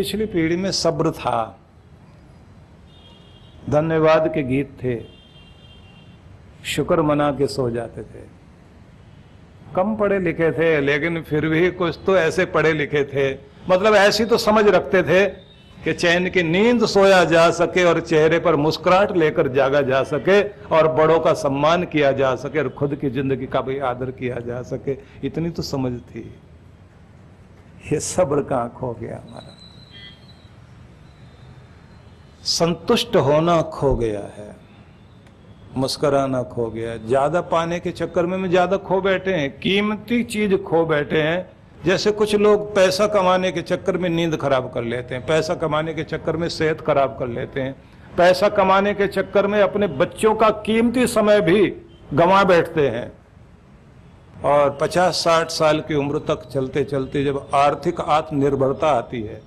पिछली पीढ़ी में सब्र था। धन्यवाद के गीत थे। शुक्र मना के सो जाते थे। कम पढ़े लिखे थे, लेकिन फिर भी कुछ तो ऐसे पढ़े लिखे थे। मतलब ऐसी तो समझ रखते थे कि चैन की नींद सोया जा सके और चेहरे पर मुस्कुराहट लेकर जागा जा सके और बड़ों का सम्मान किया जा सके और खुद की ज़िंदगी का भी आदर किया जा सके। इतनी तो समझ थी। ये सब्र का खो गया हमारा? संतुष्ट होना खो गया है, मुस्कराना खो गया ज़्यादा पाने के चक्कर में में ज़्यादा खो बैठे हैं, कीमती चीज़ खो बैठे हैं। जैसे कुछ लोग पैसा कमाने के चक्कर में नींद खराब कर लेते हैं, पैसा कमाने के चक्कर में सेहत खराब कर लेते हैं, पैसा कमाने के चक्कर में अपने बच्चों का कीमती समय भी गंवा बैठते हैं। और 50-60 साल की उम्र तक चलते चलते जब आर्थिक आत्मनिर्भरता आती है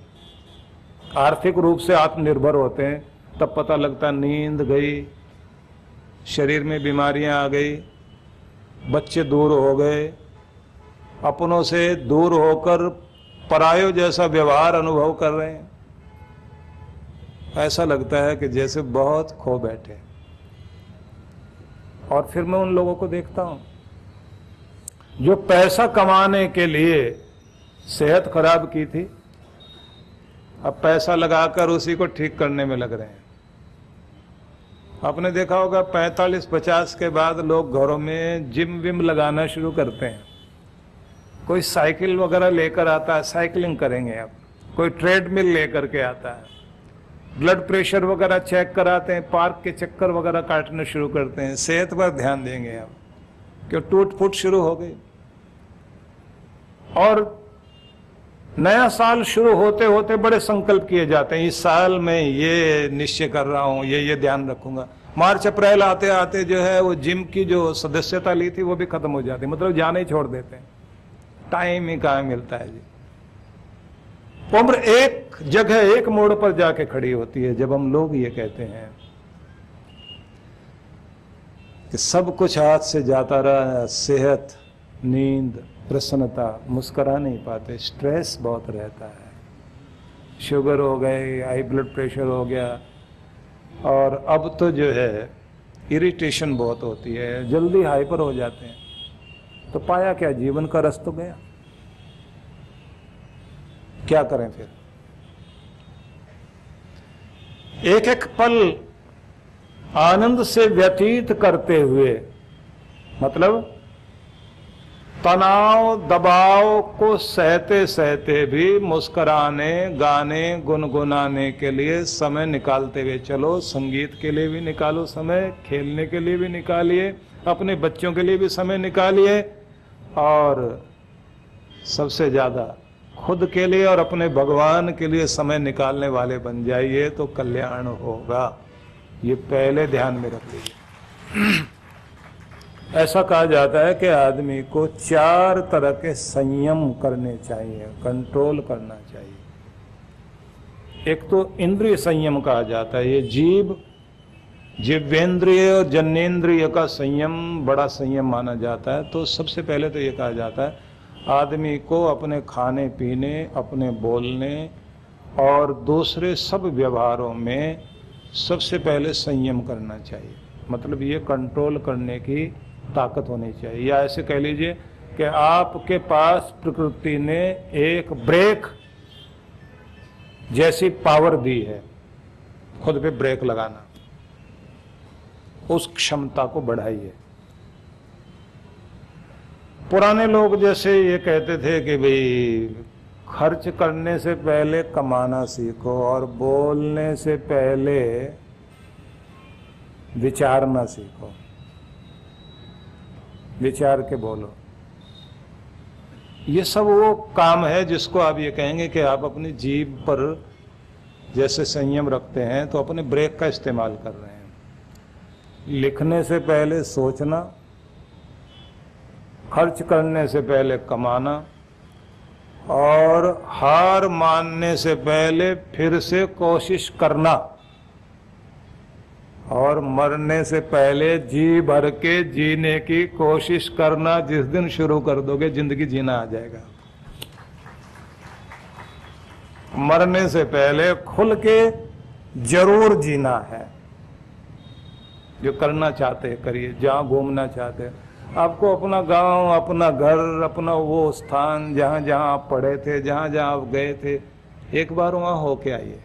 आर्थिक रूप से आत्मनिर्भर होते हैं, तब पता लगता नींद गई, शरीर में बीमारियाँ आ गई, बच्चे दूर हो गए। अपनों से दूर होकर परायो जैसा व्यवहार अनुभव कर रहे हैं। ऐसा लगता है कि जैसे बहुत खो बैठे और फिर मैं उन लोगों को देखता हूँ, जो पैसा कमाने के लिए सेहत खराब की थी अब पैसा लगाकर उसी को ठीक करने में लग रहे हैं। आपने देखा होगा 45-50 के बाद लोग घरों में जिम विम लगाना शुरू करते हैं। कोई साइकिल वगैरह लेकर आता है, साइकिलिंग करेंगे अब कोई ट्रेडमिल लेकर के आता है। ब्लड प्रेशर वगैरह चेक कराते हैं, पार्क के चक्कर वगैरह काटने शुरू करते हैं। सेहत पर ध्यान देंगे अब क्यों टूट फूट शुरू हो गई। और नया साल शुरू होते होते बड़े संकल्प किए जाते हैं, इस साल में ये निश्चय कर रहा हूँ, ये ये ध्यान रखूँगा। मार्च, अप्रैल आते आते जो है, वो जिम की जो सदस्यता ली थी, वो भी खत्म हो जाती। मतलब जाने ही छोड़ देते हैं। टाइम ही कहा मिलता है जी। उम्र एक जगह, एक मोड़ पर जाके खड़ी होती है, जब हम लोग ये कहते हैं कि सब कुछ हाथ से जाता रहा सेहत, नींद प्रसन्नता, मुस्करा नहीं पाते स्ट्रेस बहुत रहता है। शुगर हो गए हाई ब्लड प्रेशर हो गया, और अब तो जो है इरिटेशन बहुत होती है, जल्दी हाइपर हो जाते हैं। तो पाया क्या, जीवन का रस तो गया? क्या करें फिर? एक एक पल आनंद से व्यतीत करते हुए मतलब तनाव, दबाव को सहते सहते भी मुस्कराने, गाने, गुनगुनाने के लिए समय निकालते हुए चलो। संगीत के लिए भी निकालो समय, खेलने के लिए भी निकालिए, अपने बच्चों के लिए भी समय निकालिए और सबसे ज़्यादा खुद के लिए और अपने भगवान के लिए समय निकालने वाले बन जाइए तो कल्याण होगा। ये पहले ध्यान में रख लीजिए। ऐसा कहा जाता है कि आदमी को चार तरह के संयम करने चाहिए कंट्रोल करना चाहिए। एक तो इंद्रिय संयम कहा जाता है, ये जीव, जिवेंद्रिय और जन्नेन्द्रिय का संयम, बड़ा संयम माना जाता है। तो सबसे पहले तो ये कहा जाता है, आदमी को अपने खाने, पीने, अपने बोलने और दूसरे सब व्यवहारों में सबसे पहले संयम करना चाहिए। मतलब ये कंट्रोल करने की ताकत होनी चाहिए। या ऐसे कह लीजिए कि आपके पास प्रकृति ने एक ब्रेक जैसी पावर दी है, खुद पे ब्रेक लगाना। उस क्षमता को बढ़ाइए। पुराने लोग जैसे ये कहते थे कि भाई, खर्च करने से पहले कमाना सीखो और बोलने से पहले विचारना सीखो। विचार के बोलो। ये सब वो काम है जिसको आप ये कहेंगे कि आप अपनी जीव पर जैसे संयम रखते हैं तो अपने ब्रेक का इस्तेमाल कर रहे हैं। लिखने से पहले सोचना, खर्च करने से पहले कमाना, और हार मानने से पहले फिर से कोशिश करना। और मरने से पहले जी भर के जीने की कोशिश करना जिस दिन शुरू कर दोगे, ज़िंदगी जीना आ जाएगा। मरने से पहले खुल के ज़रूर जीना है। जो करना चाहते हैं, करिए। जहाँ घूमना चाहते हैं। आपको अपना गाँव, अपना घर, अपना वो स्थान जहाँ जहाँ आप पढ़े थे जहाँ जहाँ आप गए थे, एक बार वहाँ होके आइए।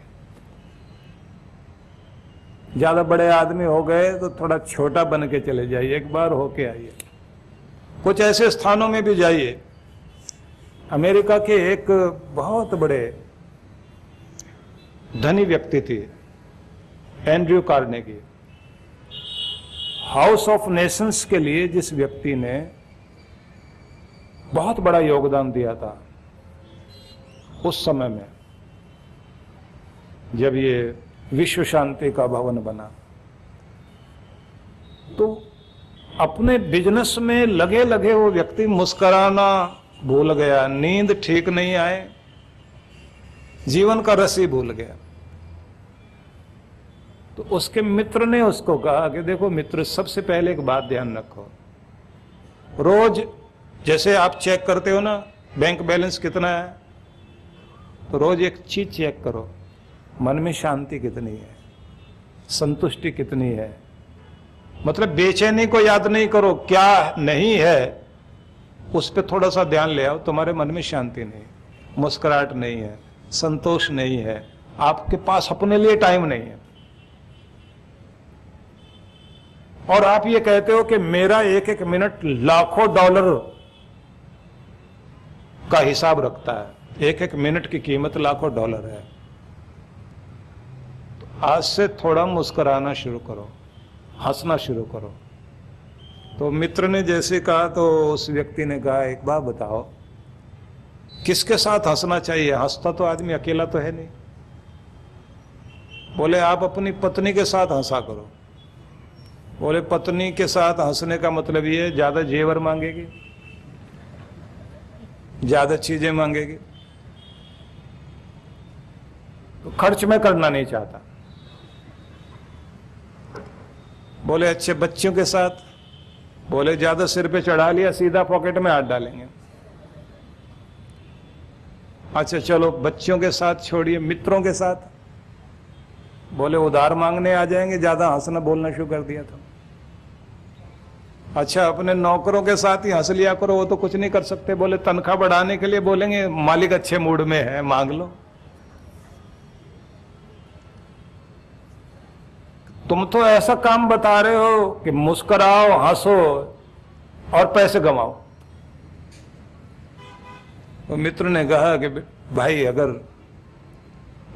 ज़्यादा बड़े आदमी हो गए तो थोड़ा छोटा बन के चले जाइए, एक बार होके आइए। कुछ ऐसे स्थानों में भी जाइए। अमेरिका के एक बहुत बड़े धनी व्यक्ति थे, Andrew Carnegie. House of nations के लिए जिस व्यक्ति ने बहुत बड़ा योगदान दिया था, उस समय में जब ये विश्व शांति का भवन बना। तो अपने बिज़नेस में लगे लगे वो व्यक्ति मुस्कराना भूल गया, नींद ठीक नहीं आए, जीवन का रस भूल गया। तो उसके मित्र ने उसको कहा कि देखो मित्र, सबसे पहले एक बात ध्यान रखो। रोज जैसे आप चेक करते हो ना बैंक बैलेंस कितना है? तो रोज एक चीज़ चेक करो। मन में शांति कितनी है? संतुष्टि कितनी है? मतलब बेचैनी को याद नहीं करो, क्या नहीं है? उस पर थोड़ा सा ध्यान ले आओ, तुम्हारे मन में शांति नहीं, मुस्कुराहट नहीं है, संतोष नहीं है, आपके पास अपने लिए टाइम नहीं है। और आप ये कहते हो कि मेरा एक एक मिनट लाखों डॉलर का हिसाब रखता है एक एक मिनट की कीमत लाखों डॉलर है। आज से थोड़ा मुस्कराना शुरू करो, हंसना शुरू करो। तो मित्र ने जैसे कहा तो उस व्यक्ति ने कहा, एक बार बताओ, किसके साथ हंसना चाहिए? हंसता तो आदमी अकेला तो है नहीं। बोले, आप अपनी पत्नी के साथ हंसा करो। बोले, पत्नी के साथ हंसने का मतलब ये ज़्यादा जेवर मांगेगी, ज़्यादा चीज़ें मांगेगी। तो खर्च में करना नहीं चाहता। बोले, अच्छे बच्चों के साथ। बोले, ज़्यादा सिर पे चढ़ा लिया, सीधा पॉकेट में हाथ डालेंगे। अच्छा चलो बच्चों के साथ छोड़िए, मित्रों के साथ। बोले, उधार मांगने आ जाएँगे, ज़्यादा हंसना, बोलना शुरू कर दिया था। अच्छा अपने नौकरों के साथ ही हंस लिया करो, वो तो कुछ नहीं कर सकते। बोले, तनख्वाह बढ़ाने के लिए बोलेंगे, मालिक अच्छे मूड में है, मांग लो। तुम तो ऐसा काम बता रहे हो कि मुस्कुराओ, हंसो और पैसे कमाओ तो मित्र ने कहा कि भाई, अगर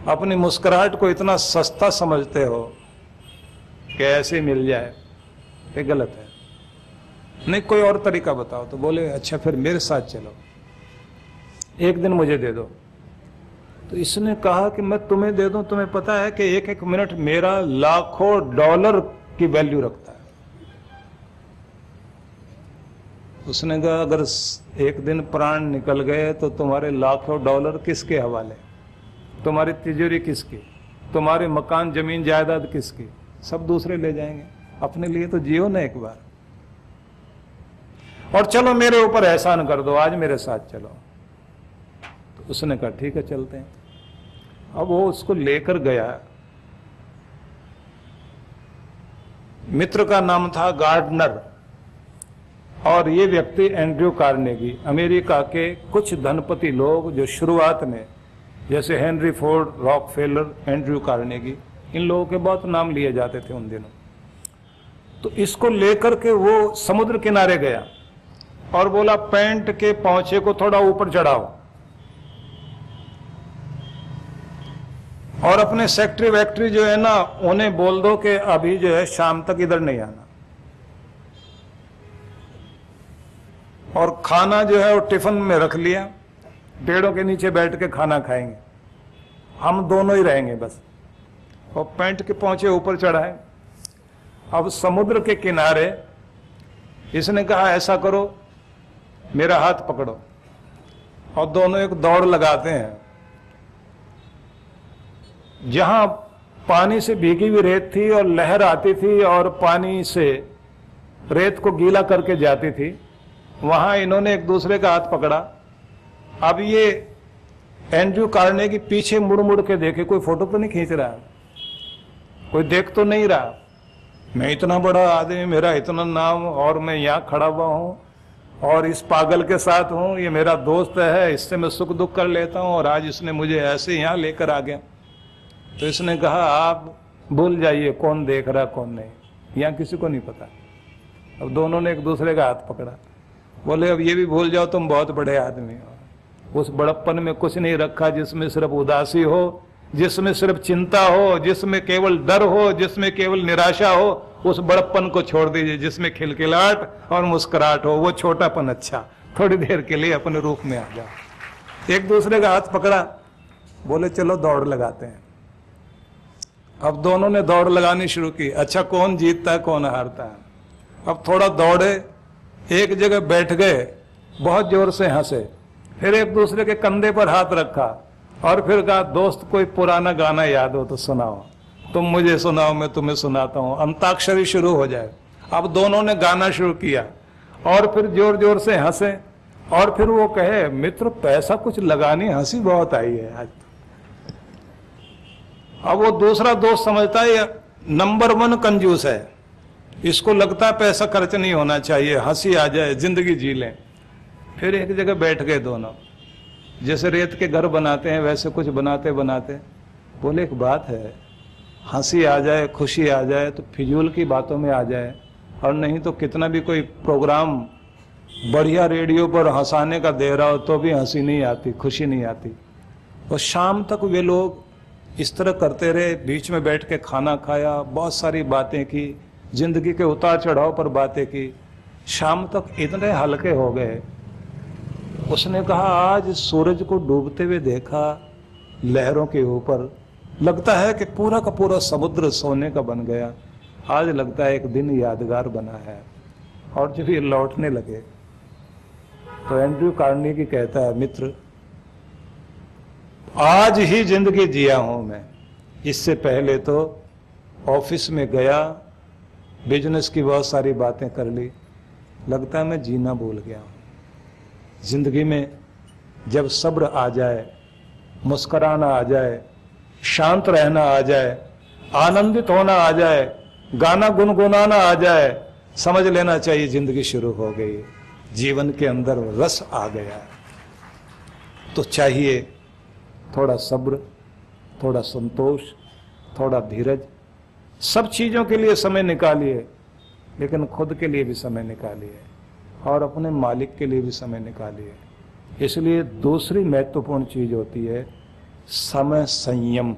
अपनी मुस्कुराहट को इतना सस्ता समझते हो कि ऐसे मिल जाए? ये गलत है। नहीं, कोई और तरीका बताओ। तो बोले अच्छा फिर मेरे साथ चलो। एक दिन मुझे दे दो। तो इसने कहा कि मैं तुम्हें दे दूँ, तुम्हें पता है कि एक एक मिनट मेरा लाखों डॉलर की वैल्यू रखता है। उसने कहा, अगर एक दिन प्राण निकल गए तो तुम्हारे लाखों डॉलर किसके हवाले? तुम्हारी तिजोरी किसकी? तुम्हारे मकान, ज़मीन, जायदाद किसकी? सब दूसरे ले जाएँगे। अपने लिए तो जियो ना एक बार। और चलो मेरे ऊपर एहसान कर दो, आज मेरे साथ चलो। तो उसने कहा, ठीक है, चलते हैं। अब वो उसको लेकर गया। मित्र का नाम था गार्डनर। और ये व्यक्ति एंड्रयू कार्नेगी, अमेरिका के कुछ धनपति लोग जो शुरुआत में, जैसे Henry Ford Rockefeller Andrew Carnegie, इन लोगों के बहुत नाम लिए जाते थे उन दिनों। तो इसको लेकर के वो समुद्र किनारे गया और बोला, पैंट के पहुँचे को थोड़ा ऊपर चढ़ाओ। और अपने सेक्रेटरी वैक्ट्री जो है ना, उन्हें बोल दो कि अभी जो है शाम तक इधर नहीं आना। और खाना जो है वो टिफ़िन में रख लिया। पेड़ों के नीचे बैठ के खाना खाएँगे। हम दोनों ही रहेंगे बस। और पैंट के पहुँचे ऊपर चढ़ाए। अब समुद्र के किनारे इसने कहा, ऐसा करो, मेरा हाथ पकड़ो। और दोनों एक दौड़ लगाते हैं। जहाँ पानी से भीगी हुई रेत थी और लहर आती थी और पानी से रेत को गीला करके जाती थी, वहाँ इन्होंने एक दूसरे का हाथ पकड़ा। अब ये एंड्रू कार्ने की पीछे मुड़ मुड़ के देखे, कोई फ़ोटो तो नहीं खींच रहा? कोई देख तो नहीं रहा? मैं इतना बड़ा आदमी, मेरा इतना नाम और मैं यहाँ खड़ा हुआ हूँ और इस पागल के साथ हूँ, ये मेरा दोस्त है, इससे मैं सुख दुख कर लेता हूँ और आज इसने मुझे ऐसे यहाँ लेकर आ गया। तो इसने कहा, आप भूल जाइए कौन देख रहा, कौन नहीं। यहाँ किसी को नहीं पता। अब दोनों ने एक दूसरे का हाथ पकड़ा। बोले, अब ये भी भूल जाओ, तुम बहुत बड़े आदमी हो। उस बड़प्पन में कुछ नहीं रखा जिसमें सिर्फ़ उदासी हो, जिसमें सिर्फ़ चिंता हो, जिसमें केवल डर हो, जिसमें केवल निराशा हो। उस बड़प्पन को छोड़ दीजिए, जिसमें खिलखिलाहट और मुस्कुराहट हो। वो छोटापन अच्छा। थोड़ी देर के लिए अपने रूप में आ जाओ। एक दूसरे का हाथ पकड़ा। बोले, चलो, दौड़ लगाते हैं। अब दोनों ने दौड़ लगानी शुरू की। अच्छा कौन जीतता है, कौन हारता है? अब थोड़ा दौड़े, एक जगह बैठ गए, बहुत ज़ोर से हंसे, फिर एक दूसरे के कंधे पर हाथ रखा और फिर कहा, दोस्त, कोई पुराना गाना याद हो तो सुनाओ। तुम मुझे सुनाओ, मैं तुम्हें सुनाता हूँ। अंताक्षरी शुरू हो जाए। अब दोनों ने गाना शुरू किया और फिर ज़ोर ज़ोर से हंसे और फिर वो कहे, मित्र, पैसा कुछ लगानी हँसी बहुत आई है आज अब वो दूसरा दोस्त समझता है नंबर वन कंजूस है। इसको लगता है पैसा खर्च नहीं होना चाहिए, हँसी आ जाए, ज़िंदगी जी लें। फिर एक जगह बैठ गए दोनों। जैसे रेत के घर बनाते हैं, वैसे कुछ बनाते बनाते। बोले, एक बात है, हँसी आ जाए, खुशी आ जाए तो फिजूल की बातों में आ जाए। और नहीं तो कितना भी कोई प्रोग्राम बढ़िया रेडियो पर हंसाने का दे रहा हो तो भी हँसी नहीं आती, खुशी नहीं आती। और शाम तक वे लोग इस तरह करते रहे, बीच में बैठ के खाना खाया, बहुत सारी बातें की, ज़िंदगी के उतार चढ़ाव पर बातें की। शाम तक इतने हल्के हो गए। उसने कहा, आज सूरज को डूबते हुए देखा, लहरों के ऊपर। लगता है कि पूरा का पूरा समुद्र सोने का बन गया। आज लगता है एक दिन यादगार बना है। और जब ये लौटने लगे। तो एंड्रयू कार्नी की कहता है, मित्र आज ही ज़िंदगी जिया हूँ मैं। इससे पहले तो ऑफ़िस में गया, बिज़नेस की बहुत सारी बातें कर ली। लगता है मैं जीना भूल गया हूँ। ज़िंदगी में जब सब्र आ जाए, मुस्कराना आ जाए, शांत रहना आ जाए, आनंदित होना आ जाए, गाना गुनगुनाना आ जाए, समझ लेना चाहिए ज़िंदगी शुरू हो गई। जीवन के अंदर रस आ गया। तो चाहिए थोड़ा सब्र, थोड़ा संतोष, थोड़ा धीरज, सब चीज़ों के लिए समय निकालिए, लेकिन खुद के लिए भी समय निकालिए और अपने मालिक के लिए भी समय निकालिए। इसलिए दूसरी महत्वपूर्ण चीज़ होती है समय संयम।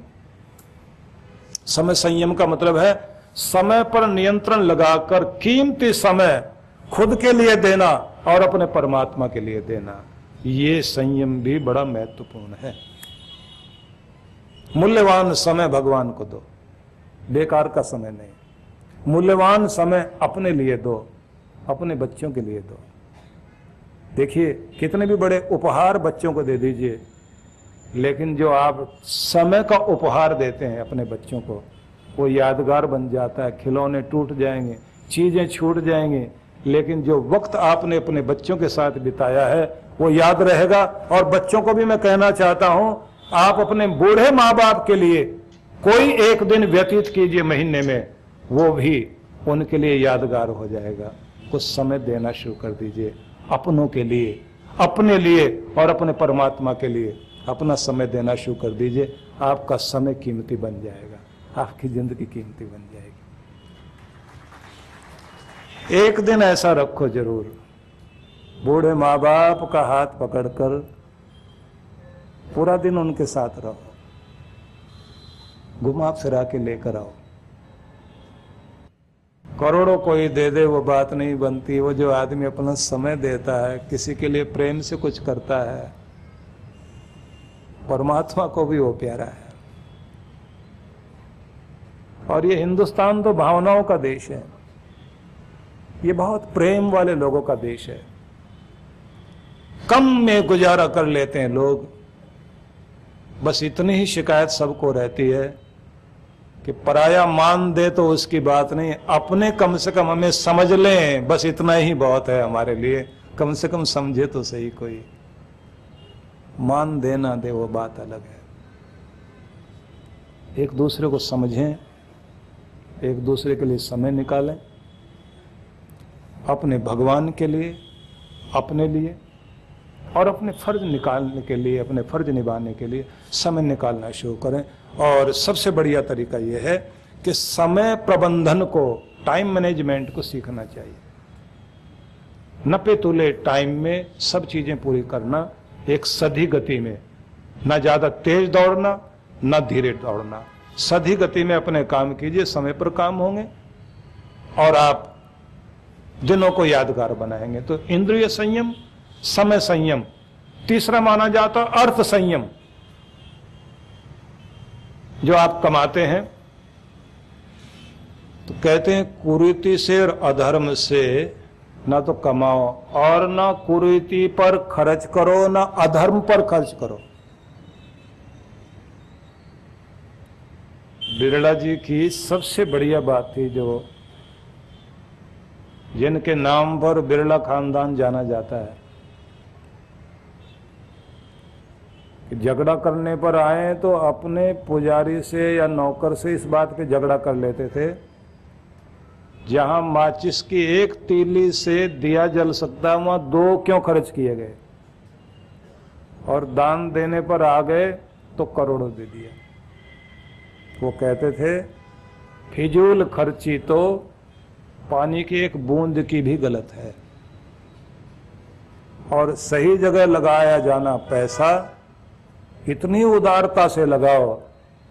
समय संयम का मतलब है समय पर नियंत्रण लगाकर कीमती समय खुद के लिए देना और अपने परमात्मा के लिए देना। ये संयम भी बड़ा महत्वपूर्ण है। मूल्यवान समय भगवान को दो। बेकार का समय नहीं। मूल्यवान समय अपने लिए दो, अपने बच्चों के लिए दो। देखिए, कितने भी बड़े उपहार बच्चों को दे दीजिए, लेकिन जो आप समय का उपहार देते हैं अपने बच्चों को, वो यादगार बन जाता है। खिलौने टूट जाएँगे, चीज़ें छूट जाएँगे, लेकिन जो वक्त आपने अपने बच्चों के साथ बिताया है, वो याद रहेगा। और बच्चों को भी मैं कहना चाहता हूँ आप अपने बूढ़े माँ बाप के लिए कोई एक दिन व्यतीत कीजिए महीने में, वो भी उनके लिए यादगार हो जाएगा। कुछ समय देना शुरू कर दीजिए अपनों के लिए, अपने लिए और अपने परमात्मा के लिए। अपना समय देना शुरू कर दीजिए, आपका समय कीमती बन जाएगा। आपकी ज़िंदगी कीमती बन जाएगी। एक दिन ऐसा रखो ज़रूर। बूढ़े माँ बाप का हाथ पकड़कर पूरा दिन उनके साथ रहो। घुमा फिरा के लेकर आओ। करोड़ों कोई दे दे, वो बात नहीं बनती। वो जो आदमी अपना समय देता है, किसी के लिए प्रेम से कुछ करता है, परमात्मा को भी वो प्यारा है। और ये हिंदुस्तान तो भावनाओं का देश है। ये बहुत प्रेम वाले लोगों का देश है। कम में गुजारा कर लेते हैं लोग। बस इतनी ही शिकायत सबको रहती है कि पराया मान दे तो उसकी बात नहीं। अपने कम से कम हमें समझ लें, बस इतना ही बहुत है हमारे लिए। कम से कम समझे तो सही कोई। मान दे ना दे, वो बात अलग है। एक दूसरे को समझें, एक दूसरे के लिए समय निकालें। अपने भगवान के लिए, अपने लिए और अपने फ़र्ज़ निकालने के लिए, अपने फ़र्ज़ निभाने के लिए समय निकालना शुरू करें। और सबसे बढ़िया तरीका यह है कि समय प्रबंधन को टाइम मैनेजमेंट को सीखना चाहिए। नपे तुले टाइम में सब चीज़ें पूरी करना, एक सधी गति में। ना ज़्यादा तेज दौड़ना, ना धीरे दौड़ना। सधी गति में अपने काम कीजिए, समय पर काम होंगे। और आप दिनों को यादगार बनाएँगे। तो इंद्रिय संयम समय संयम। तीसरा माना जाता अर्थ संयम। जो आप कमाते हैं तो कहते हैं, कुरीति से और अधर्म से ना तो कमाओ, और ना कुरीति पर खर्च करो, ना अधर्म पर खर्च करो। बिरला जी की सबसे बढ़िया बात थी जो, जिनके नाम पर बिरला खानदान जाना जाता है। कि झगड़ा करने पर आए तो अपने पुजारी से या नौकर से इस बात पे झगड़ा कर लेते थे। जहाँ माचिस की एक तीली से दिया जल सकता, वहाँ दो क्यों खर्च किए गए? और दान देने पर आ गए तो करोड़ों दे दिया वो कहते थे, फिजूल खर्ची तो पानी की एक बूंद की भी गलत है। और सही जगह लगाया जाना पैसा इतनी उदारता से लगाओ,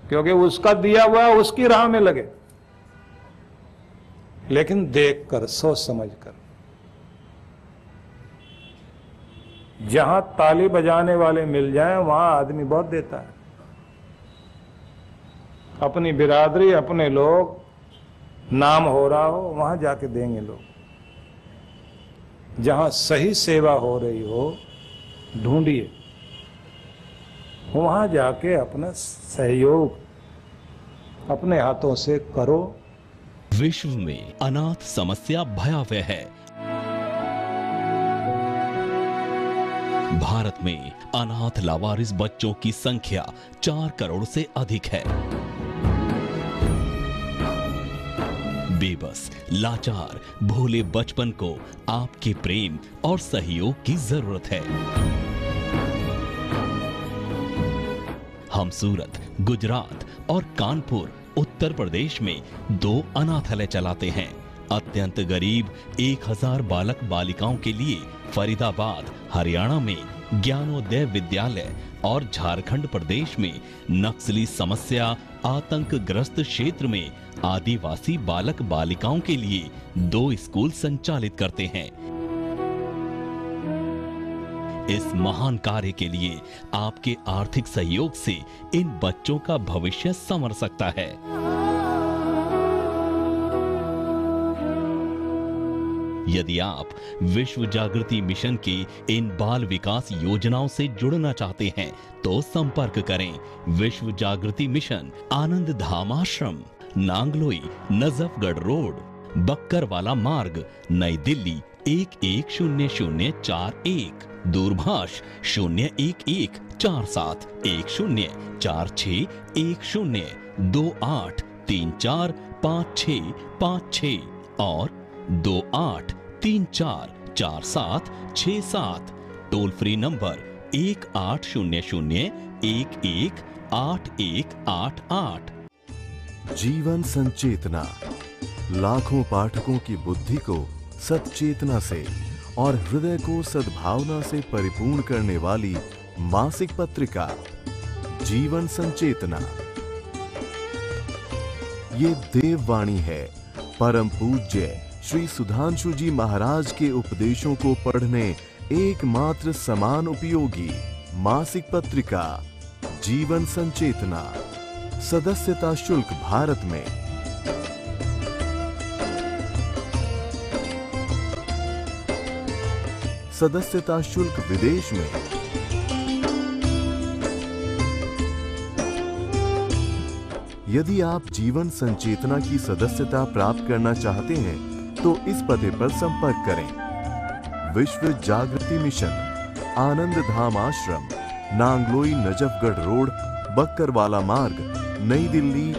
क्योंकि उसका दिया हुआ उसकी राह में लगे। लेकिन देख कर सोच समझ कर जहाँ ताली बजाने वाले मिल जाएँ, वहाँ आदमी बहुत देता है। अपनी बिरादरी, अपने लोग, नाम हो रहा हो, वहाँ जाके देंगे लोग। जहाँ सही सेवा हो रही हो, ढूंढिए। वहाँ जाके अपना सहयोग अपने हाथों से करो। विश्व में अनाथ समस्या भयावह है। भारत में अनाथ लावारिस बच्चों की संख्या चार करोड़ से अधिक है। बेबस, लाचार, भोले बचपन को आपके प्रेम और सहयोग की ज़रूरत है। हम सूरत गुजरात और कानपुर, उत्तर प्रदेश में दो अनाथालय चलाते हैं। अत्यंत गरीब 1000 बालक बालिकाओं के लिए फरीदाबाद, हरियाणा में ज्ञानोदय विद्यालय और झारखंड प्रदेश में नक्सली समस्या आतंक ग्रस्त क्षेत्र में आदिवासी बालक बालिकाओं के लिए दो स्कूल संचालित करते हैं। इस महान कार्य के लिए आपके आर्थिक सहयोग से इन बच्चों का भविष्य संवर सकता है। यदि आप विश्व जागृति मिशन की इन बाल विकास योजनाओं से जुड़ना चाहते हैं तो संपर्क करें विश्व जागृति मिशन आनंद धाम आश्रम, नांगलोई, नजफगढ़ रोड बक्कर वाला मार्ग, नई दिल्ली एक एक शून्य शून्य चार एक। दूरभाष शून्य एक एक चार सात एक शून्य चार छ एक शून्य दो आठ तीन चार पाँच छ पाँच छ और दो आठ तीन चार चार सात छ सात टोल फ्री नंबर एक आठ शून्य शून्य एक एक आठ एक आठ आठ। जीवन संचेतना। लाखों पाठकों की बुद्धि को सचेतना से और हृदय को सद्भावना से परिपूर्ण करने वाली मासिक पत्रिका, जीवन संचेतना। ये देववाणी है। परम पूज्य श्री सुधांशु जी महाराज के उपदेशों को पढ़ने एकमात्र समान उपयोगी मासिक पत्रिका, जीवन संचेतना, सदस्यता शुल्क भारत में। सदस्यता शुल्क विदेश में। यदि आप जीवन संचेतना की सदस्यता प्राप्त करना चाहते हैं तो इस पते पर संपर्क करें। विश्व जागृति मिशन, आनंद धाम आश्रम, नांगलोई नजफगढ़ रोड, बक्करवाला मार्ग, नई दिल्ली